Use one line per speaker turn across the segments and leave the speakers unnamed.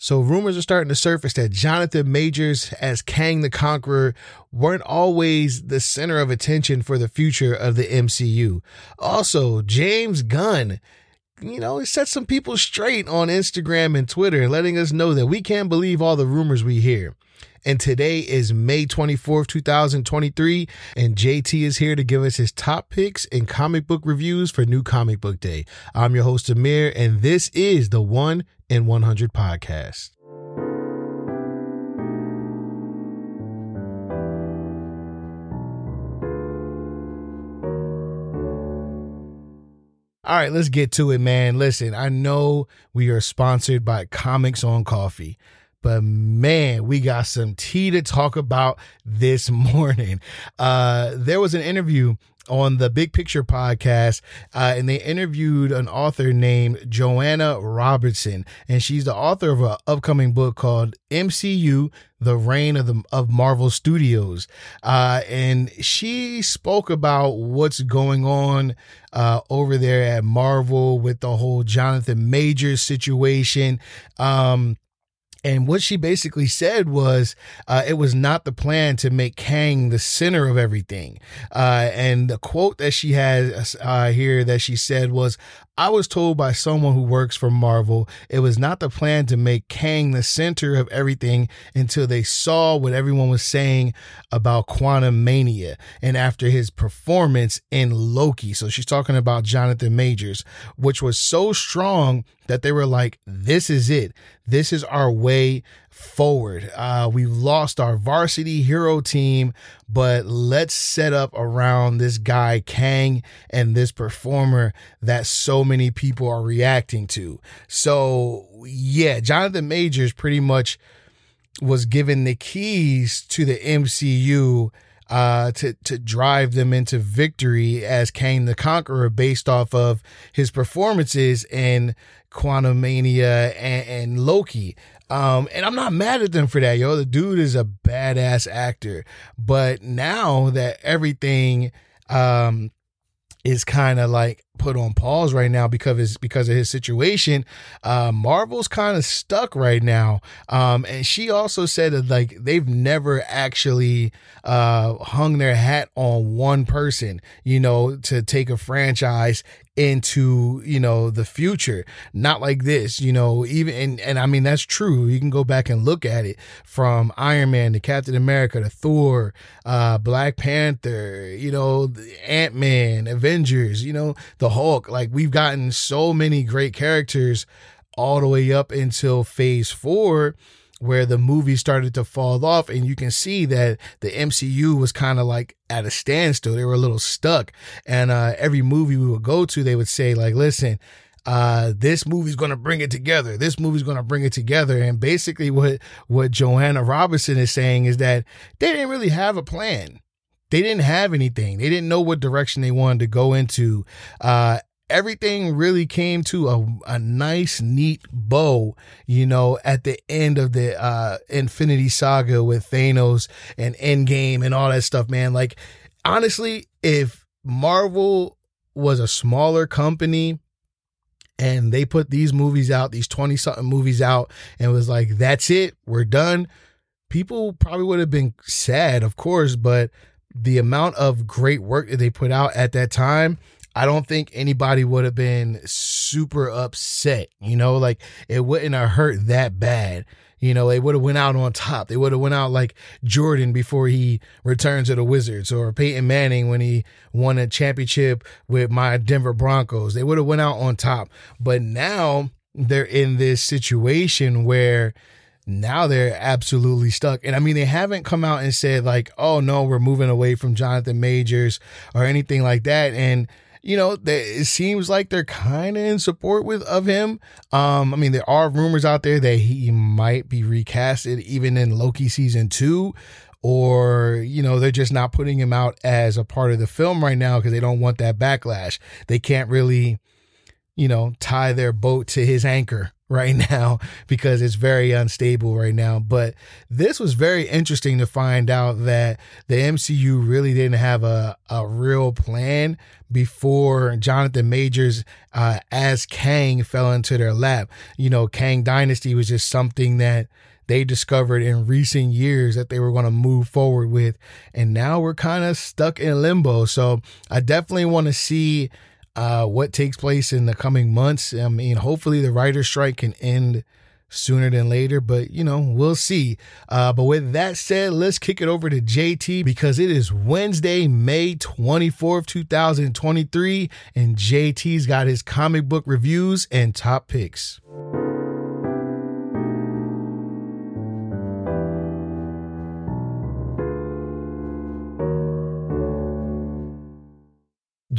So rumors are starting to surface that Jonathan Majors as Kang the Conqueror weren't always the center of attention for the future of the MCU. Also, James Gunn, you know, he set some people straight on Instagram and Twitter, letting us know that we can't believe all the rumors we hear. And today is May 24th, 2023, and JT is here to give us his top picks and comic book reviews for New Comic Book Day. I'm your host, Amir, and this is the One in 100 podcast. All right, let's get to it, man. Listen, I know we are sponsored by Comics on Coffee. But man, we got some tea to talk about this morning. Uh, there was an interview on the Big Picture podcast, uh, and they interviewed an author named Joanna Robinson, and she's the author of an upcoming book called MCU: The Reign of the of Marvel Studios, uh, and she spoke about what's going on uh, over there at Marvel with the whole Jonathan Majors situation. Um, and what she basically said was uh, it was not the plan to make Kang the center of everything. Uh, and the quote that she has uh, here that she said was, I was told by someone who works for Marvel it was not the plan to make Kang the center of everything until they saw what everyone was saying about Quantumania and after his performance in Loki. So she's talking about Jonathan Majors, which was so strong that they were like, this is it. This is our way forward. Uh, we've lost our varsity hero team, but let's set up around this guy, Kang, and this performer that so many people are reacting to. So, yeah, Jonathan Majors pretty much was given the keys to the MCU uh, to to drive them into victory as Kang the Conqueror based off of his performances in Quantumania and, and Loki. Um, and I'm not mad at them for that, yo. The dude is a badass actor. But now that everything um is kind of like put on pause right now because of his, because of his situation. Uh, Marvel's kind of stuck right now. Um, and she also said that like they've never actually uh, hung their hat on one person, you know, to take a franchise into you know the future. Not like this you know even and, and i mean that's true. You can go back and look at it from iron man to captain america to thor uh black panther you know ant-man avengers you know the hulk. Like we've gotten so many great characters all the way up until phase four where the movie started to fall off and you can see that the MCU was kind of like at a standstill. They were a little stuck. And uh, every movie we would go to, they would say like, listen, uh, this movie's going to bring it together. This movie's going to bring it together. And basically what, what Joanna Robinson is saying is that they didn't really have a plan. They didn't have anything. They didn't know what direction they wanted to go into. Uh, everything really came to a, a nice, neat bow, you know, at the end of the uh, Infinity Saga with Thanos and Endgame and all that stuff, man. Like, honestly, if Marvel was a smaller company and they put these movies out, these 20 something movies out, and was like, that's it, we're done, people probably would have been sad, of course, but the amount of great work that they put out at that time I don't think anybody would have been super upset. You know, like it wouldn't have hurt that bad. You know, they would have went out on top. They would have went out like Jordan before he returned to the Wizards, or Peyton Manning when he won a championship with my Denver Broncos. They would have went out on top. But now they're in this situation where now they're absolutely stuck. And I mean, they haven't come out and said like, "Oh no, we're moving away from Jonathan Majors" or anything like that. And you know, they, it seems like they're kind of in support with of him. Um, I mean, there are rumors out there that he might be recasted even in Loki season two, or you know, they're just not putting him out as a part of the film right now because they don't want that backlash. They can't really, you know, tie their boat to his anchor right now because it's very unstable right now. But this was very interesting to find out that the MCU really didn't have a, a real plan before Jonathan Majors uh, as Kang fell into their lap. You know, Kang Dynasty was just something that they discovered in recent years that they were going to move forward with. And now we're kind of stuck in limbo. So I definitely want to see uh, what takes place in the coming months. I mean, hopefully the writer's strike can end sooner than later, but you know, we'll see. Uh, but with that said, let's kick it over to JT because it is Wednesday, May 24th, 2023, and JT's got his comic book reviews and top picks.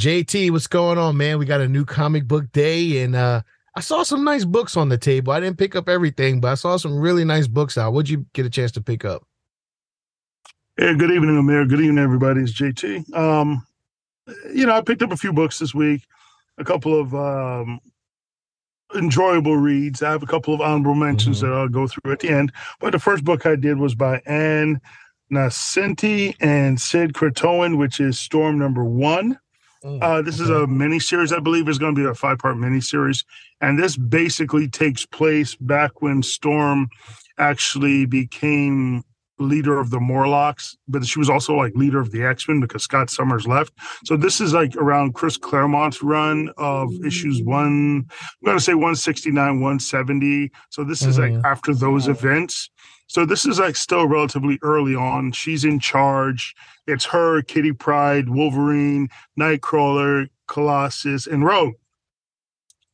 JT, what's going on, man? We got a new comic book day, and uh, I saw some nice books on the table. I didn't pick up everything, but I saw some really nice books out. What'd you get a chance to pick up?
Hey, good evening, Amir. Good evening, everybody. It's JT. Um, you know, I picked up a few books this week, a couple of um, enjoyable reads. I have a couple of honorable mentions mm-hmm. that I'll go through at the end. But the first book I did was by Ann Nocenti and Sid Cretonne, which is Storm number one. Mm, uh, this is a mini series, I believe, is going to be a five part mini series, and this basically takes place back when Storm actually became leader of the Morlocks, but she was also like leader of the X Men because Scott Summers left. So this is like around Chris Claremont's run of issues one. I'm going to say 169, 170. So this mm-hmm. is like mm-hmm. after those events. So this is like still relatively early on. She's in charge. It's her, Kitty Pryde, Wolverine, Nightcrawler, Colossus, and Rogue.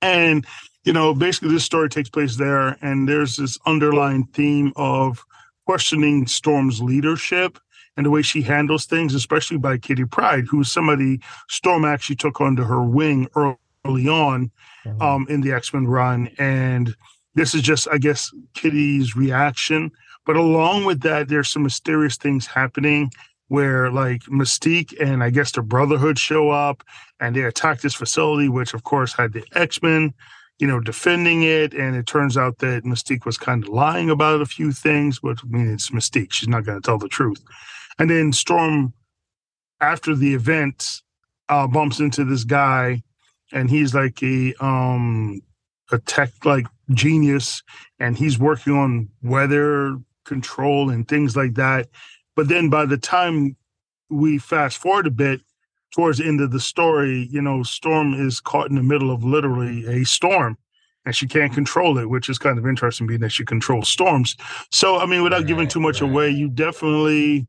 And you know, basically this story takes place there, and there's this underlying theme of questioning Storm's leadership and the way she handles things, especially by Kitty Pryde, who is somebody Storm actually took under her wing early on mm-hmm. um, in the X Men run. And this is just, I guess, Kitty's reaction but along with that, there's some mysterious things happening where like Mystique and I guess the Brotherhood show up and they attack this facility, which of course had the X Men, you know, defending it. And it turns out that Mystique was kind of lying about a few things, but I mean, it's Mystique. She's not going to tell the truth. And then Storm, after the event, uh, bumps into this guy and he's like a um a tech like genius and he's working on weather control and things like that. But then by the time we fast forward a bit towards the end of the story, you know, Storm is caught in the middle of literally a storm and she can't control it, which is kind of interesting being that she controls storms. So, I mean, without right, giving too much right. away, you definitely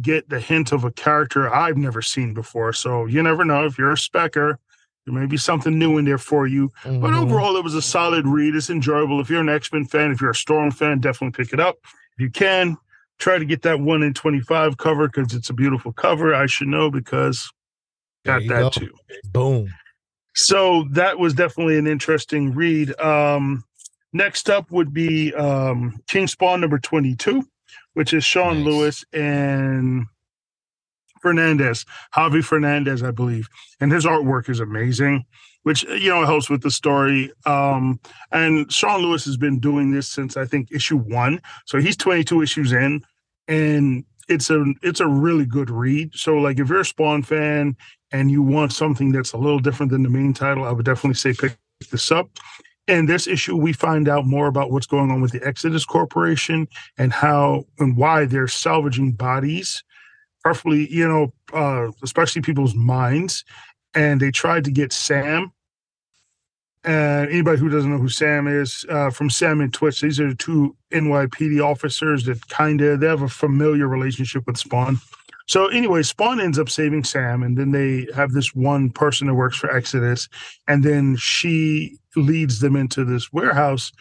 get the hint of a character I've never seen before. So you never know if you're a specker. There may be something new in there for you. Mm-hmm. But overall, it was a solid read. It's enjoyable. If you're an X Men fan, if you're a Storm fan, definitely pick it up. If you can, try to get that one in 25 cover because it's a beautiful cover. I should know because got that go. too.
Boom.
So that was definitely an interesting read. Um, next up would be um, King Spawn number 22, which is Sean nice. Lewis and Fernandez, Javi Fernandez, I believe. And his artwork is amazing, which, you know, helps with the story. Um, and Sean Lewis has been doing this since I think issue one. So he's 22 issues in. And it's a it's a really good read. So like if you're a Spawn fan and you want something that's a little different than the main title, I would definitely say pick this up. In this issue, we find out more about what's going on with the Exodus Corporation and how and why they're salvaging bodies preferably, you know, uh, especially people's minds. And they tried to get Sam. And anybody who doesn't know who Sam is, uh, from Sam and Twitch, these are two NYPD officers that kind of they have a familiar relationship with Spawn. So anyway, Spawn ends up saving Sam, and then they have this one person that works for Exodus, and then she leads them into this warehouse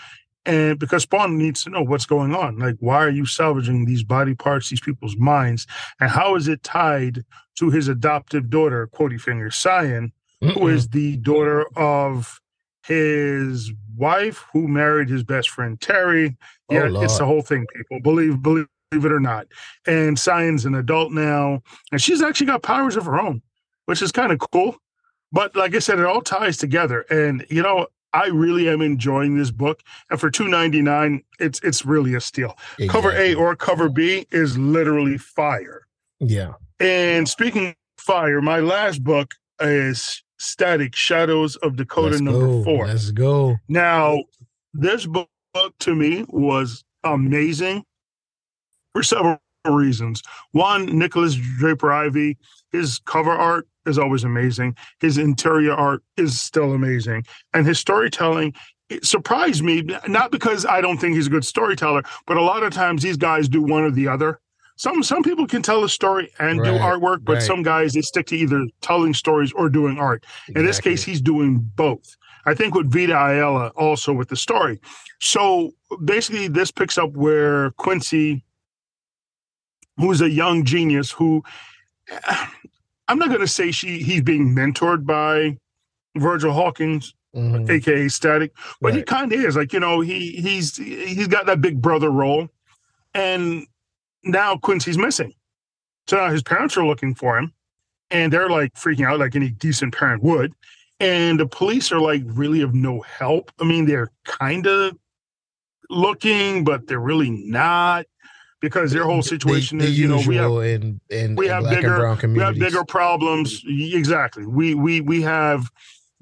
and because Spawn needs to know what's going on. Like, why are you salvaging these body parts, these people's minds? And how is it tied to his adoptive daughter, Quoty Finger Cyan, who is the daughter of his wife who married his best friend Terry? Oh, yeah, Lord. it's the whole thing, people. Believe, believe it or not. And Cyan's an adult now, and she's actually got powers of her own, which is kind of cool. But like I said, it all ties together. And you know, I really am enjoying this book, and for two ninety nine, it's it's really a steal. Exactly. Cover A or cover B is literally fire.
Yeah.
And speaking of fire, my last book is Static Shadows of Dakota Let's number
go.
four.
Let's go.
Now, this book to me was amazing for several reasons. One, Nikolas Draper-Ivey, his cover art is always amazing. His interior art is still amazing. And his storytelling it surprised me, not because I don't think he's a good storyteller, but a lot of times these guys do one or the other. Some some people can tell a story and right, do artwork, but right. some guys they stick to either telling stories or doing art. Exactly. In this case, he's doing both. I think with Vita Ayala also with the story. So basically, this picks up where Quincy, who's a young genius who I'm not going to say she he's being mentored by Virgil Hawkins, mm-hmm. aka Static, but right. he kind of is. Like you know, he he's he's got that big brother role, and now Quincy's missing. So now his parents are looking for him, and they're like freaking out, like any decent parent would. And the police are like really of no help. I mean, they're kind of looking, but they're really not because their whole situation the, the is, you know, we have
in, in,
we have bigger we have bigger problems. Exactly. We we we have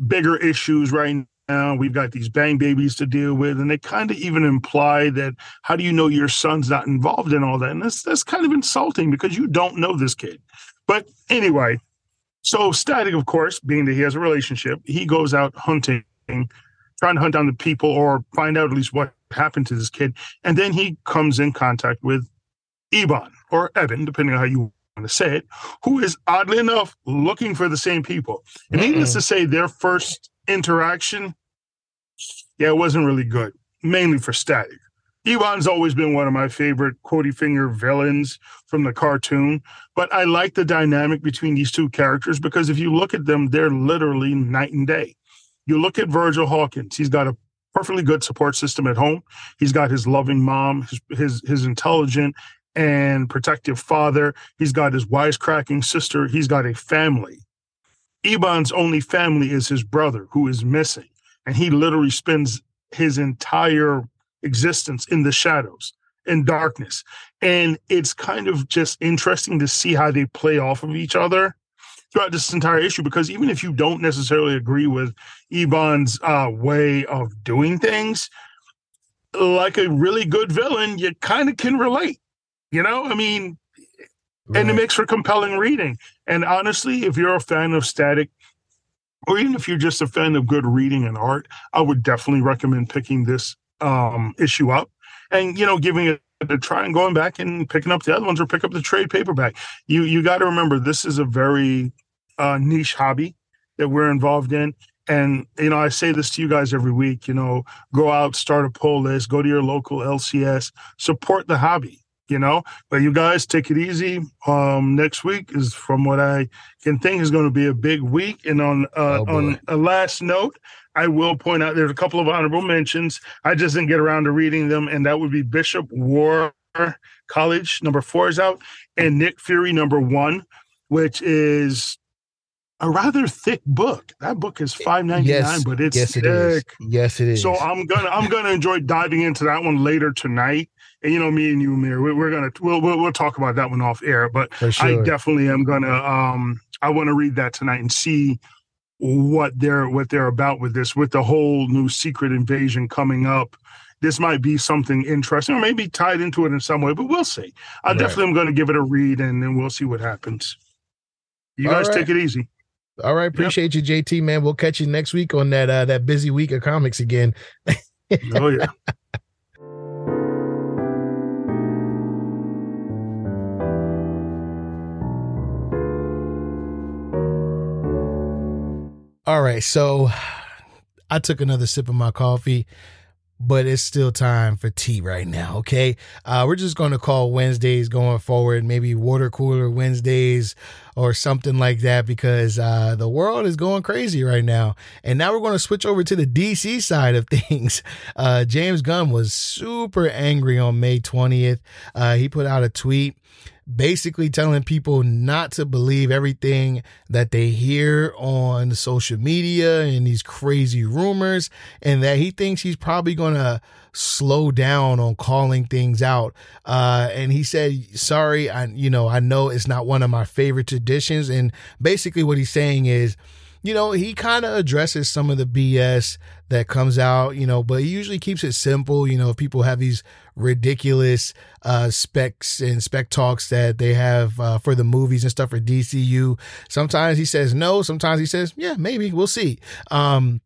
bigger issues right now. We've got these bang babies to deal with, and they kind of even imply that how do you know your son's not involved in all that? And that's that's kind of insulting because you don't know this kid. But anyway, so Static, of course, being that he has a relationship, he goes out hunting, trying to hunt down the people or find out at least what happened to this kid. And then he comes in contact with Ebon or Evan, depending on how you want to say it, who is oddly enough looking for the same people. And mm needless to say, their first interaction, yeah, it wasn't really good, mainly for Static. Ebon's always been one of my favorite quotey finger villains from the cartoon, but I like the dynamic between these two characters because if you look at them, they're literally night and day. You look at Virgil Hawkins, he's got a perfectly good support system at home. He's got his loving mom, his his, his intelligent and protective father. He's got his wisecracking sister. He's got a family. Ebon's only family is his brother, who is missing, and he literally spends his entire existence in the shadows, in darkness. And it's kind of just interesting to see how they play off of each other throughout this entire issue because even if you don't necessarily agree with Ebon's uh, way of doing things, like a really good villain, you kind of can relate. You know, I mean, right. and it makes for compelling reading. And honestly, if you're a fan of Static, or even if you're just a fan of good reading and art, I would definitely recommend picking this um, issue up and you know giving it to try and going back and picking up the other ones or pick up the trade paperback. You you got to remember this is a very uh, niche hobby that we're involved in. And you know, I say this to you guys every week. You know, go out, start a pull list, go to your local LCS, support the hobby. You know, but you guys take it easy. Um, next week is, from what I can think, is going to be a big week. And on uh, oh on a last note, I will point out there's a couple of honorable mentions. I just didn't get around to reading them, and that would be Bishop War College number four is out, and Nick Fury number one, which is a rather thick book. That book is five ninety nine, yes, but it's
yes,
thick.
It is. Yes, it is.
So I'm gonna I'm gonna enjoy diving into that one later tonight. And you know, me and you, Mir, we're, we're gonna we'll, we'll, we'll talk about that one off air. But sure. I definitely am gonna um I want to read that tonight and see what they're what they're about with this with the whole new secret invasion coming up this might be something interesting or maybe tied into it in some way but we'll see i right. definitely am going to give it a read and then we'll see what happens you guys right. take it easy
all right appreciate yep. you jt man. We'll catch you next week on that uh that busy week of comics again.
Oh yeah.
All right, so I took another sip of my coffee, but it's still time for tea right now. Okay, uh, we're just going to call Wednesdays going forward, maybe water cooler Wednesdays or something like that, because uh, the world is going crazy right now. And now we're going to switch over to the DC side of things. Uh, James Gunn was super angry on May twentieth. Uh, he put out a tweet basically telling people not to believe everything that they hear on social media and these crazy rumors, and that he thinks he's probably going to slow down on calling things out. Uh, and he said, "Sorry, I you know I know it's not one of my favorite traditions." And basically, what he's saying is you know, he kind of addresses some of the BS that comes out, you know, but he usually keeps it simple. You know, if people have these ridiculous uh, specs and spec talks that they have uh, for the movies and stuff for DCU, sometimes he says no, sometimes he says, yeah, maybe, we'll see. Um,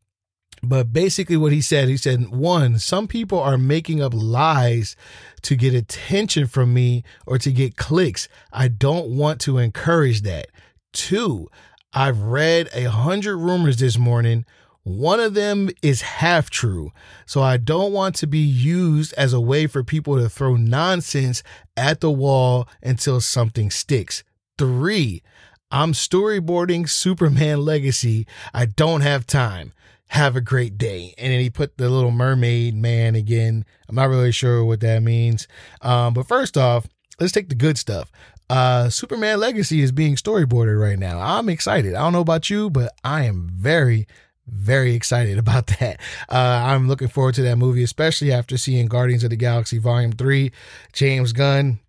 but basically, what he said, he said, one, some people are making up lies to get attention from me or to get clicks. I don't want to encourage that. Two, I've read a hundred rumors this morning. One of them is half true. So I don't want to be used as a way for people to throw nonsense at the wall until something sticks. Three, I'm storyboarding Superman Legacy. I don't have time. Have a great day. And then he put the little mermaid man again. I'm not really sure what that means. Um, but first off, let's take the good stuff. Uh, Superman Legacy is being storyboarded right now. I'm excited. I don't know about you, but I am very, very excited about that. Uh, I'm looking forward to that movie, especially after seeing Guardians of the Galaxy Volume Three. James Gunn,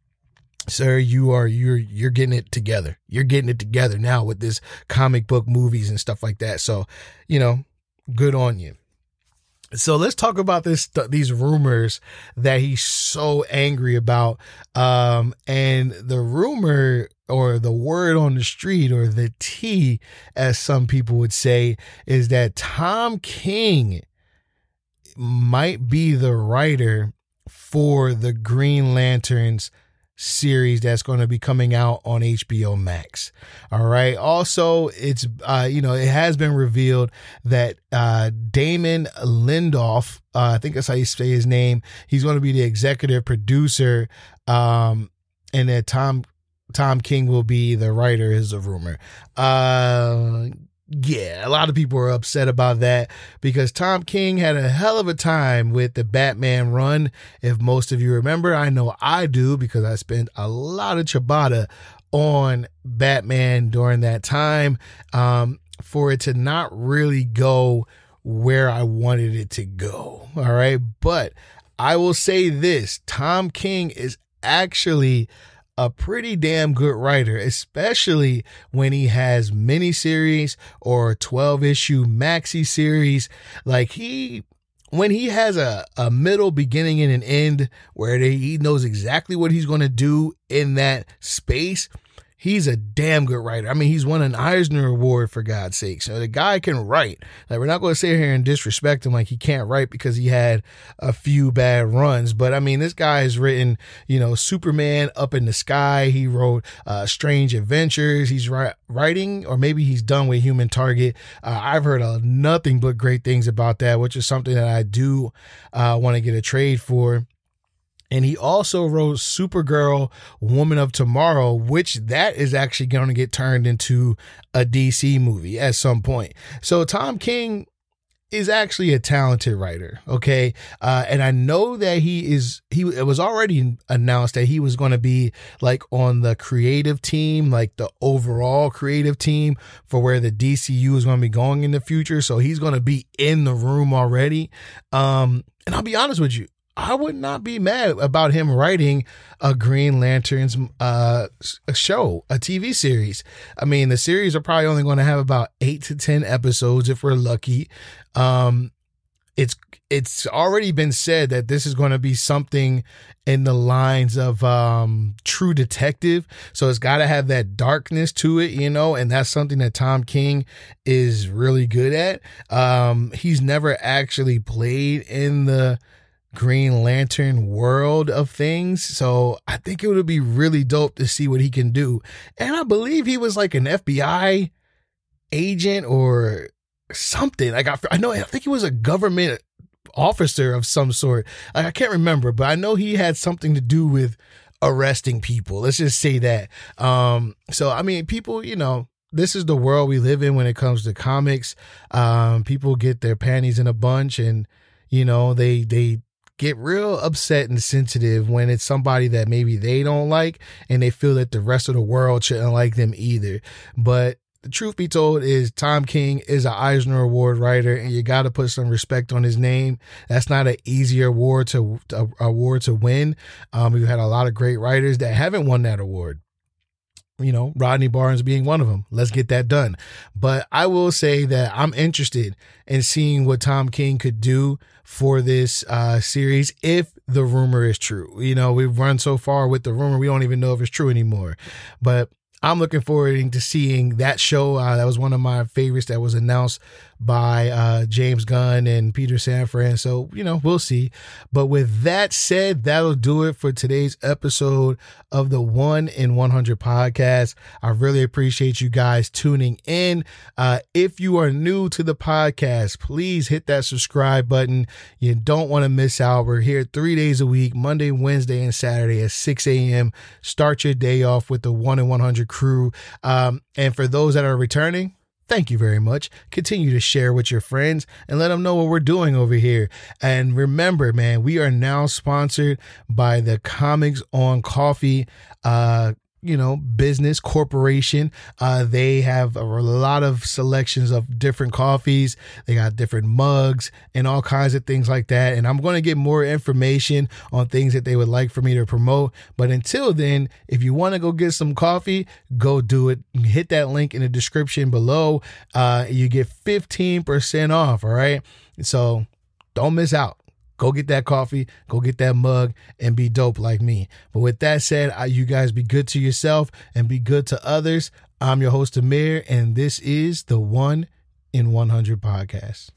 sir, you are you're you're getting it together. You're getting it together now with this comic book movies and stuff like that. So, you know, good on you. So let's talk about this these rumors that he's so angry about. Um, and the rumor or the word on the street or the T, as some people would say, is that Tom King might be the writer for the Green Lanterns series that's going to be coming out on HBO Max. All right. Also, it's uh, you know, it has been revealed that uh, Damon Lindelof, uh, I think that's how you say his name, he's going to be the executive producer, um, and that Tom Tom King will be the writer, is a rumor. Uh, yeah, a lot of people are upset about that because Tom King had a hell of a time with the Batman run. If most of you remember, I know I do because I spent a lot of ciabatta on Batman during that time. Um, for it to not really go where I wanted it to go. All right. But I will say this Tom King is actually a pretty damn good writer, especially when he has miniseries or 12 issue maxi series. Like he when he has a, a middle, beginning, and an end where they, he knows exactly what he's going to do in that space, he's a damn good writer. I mean, he's won an Eisner Award for God's sake. So the guy can write. Like we're not going to sit here and disrespect him like he can't write because he had a few bad runs. But I mean, this guy has written, you know, Superman Up in the Sky. He wrote uh, Strange Adventures. He's ri- writing, or maybe he's done with Human Target. Uh, I've heard nothing but great things about that, which is something that I do uh, want to get a trade for and he also wrote Supergirl Woman of Tomorrow, which that is actually going to get turned into a DC movie at some point. So Tom King is actually a talented writer, okay? Uh, and I know that he is he it was already announced that he was going to be like on the creative team, like the overall creative team for where the DCU is going to be going in the future. So he's going to be in the room already. Um and I'll be honest with you, I would not be mad about him writing a Green Lanterns uh, a show, a TV series. I mean, the series are probably only going to have about eight to ten episodes if we're lucky. Um, it's it's already been said that this is going to be something in the lines of um, True Detective, so it's got to have that darkness to it, you know, and that's something that Tom King is really good at. Um, he's never actually played in the Green Lantern world of things. So I think it would be really dope to see what he can do. And I believe he was like an FBI agent or something. Like I, I know, I think he was a government officer of some sort. Like I can't remember, but I know he had something to do with arresting people. Let's just say that. Um, so I mean, people, you know, this is the world we live in when it comes to comics. Um, people get their panties in a bunch and you know, they they get real upset and sensitive when it's somebody that maybe they don't like and they feel that the rest of the world shouldn't like them either. But the truth be told is Tom King is an Eisner Award writer, and you got to put some respect on his name. That's not an easy award to award to win. Um, we've had a lot of great writers that haven't won that award you know, Rodney Barnes being one of them. Let's get that done. But I will say that I'm interested in seeing what Tom King could do for this uh, series if the rumor is true. You know, we've run so far with the rumor, we don't even know if it's true anymore. But I'm looking forward to seeing that show. Uh, that was one of my favorites that was announced by uh, James Gunn and Peter Safran. So, you know, we'll see. But with that said, that'll do it for today's episode of the One in 100 podcast. I really appreciate you guys tuning in. Uh, if you are new to the podcast, please hit that subscribe button. You don't want to miss out. We're here three days a week Monday, Wednesday, and Saturday at 6 a.m. Start your day off with the One in 100 crew. Um, and for those that are returning, Thank you very much. Continue to share with your friends and let them know what we're doing over here. And remember, man, we are now sponsored by the Comics on Coffee uh, you know business corporation uh they have a lot of selections of different coffees. They got different mugs and all kinds of things like that. And i'm going to get more information on things that they would like for me to promote. But until then if you want to go get some coffee go do it. Hit that link in the description below. Uh you get 15% off all right? So don't miss out Go get that coffee, go get that mug, and be dope like me. But with that said, I, you guys be good to yourself and be good to others. I'm your host, Amir, and this is the One in 100 podcast.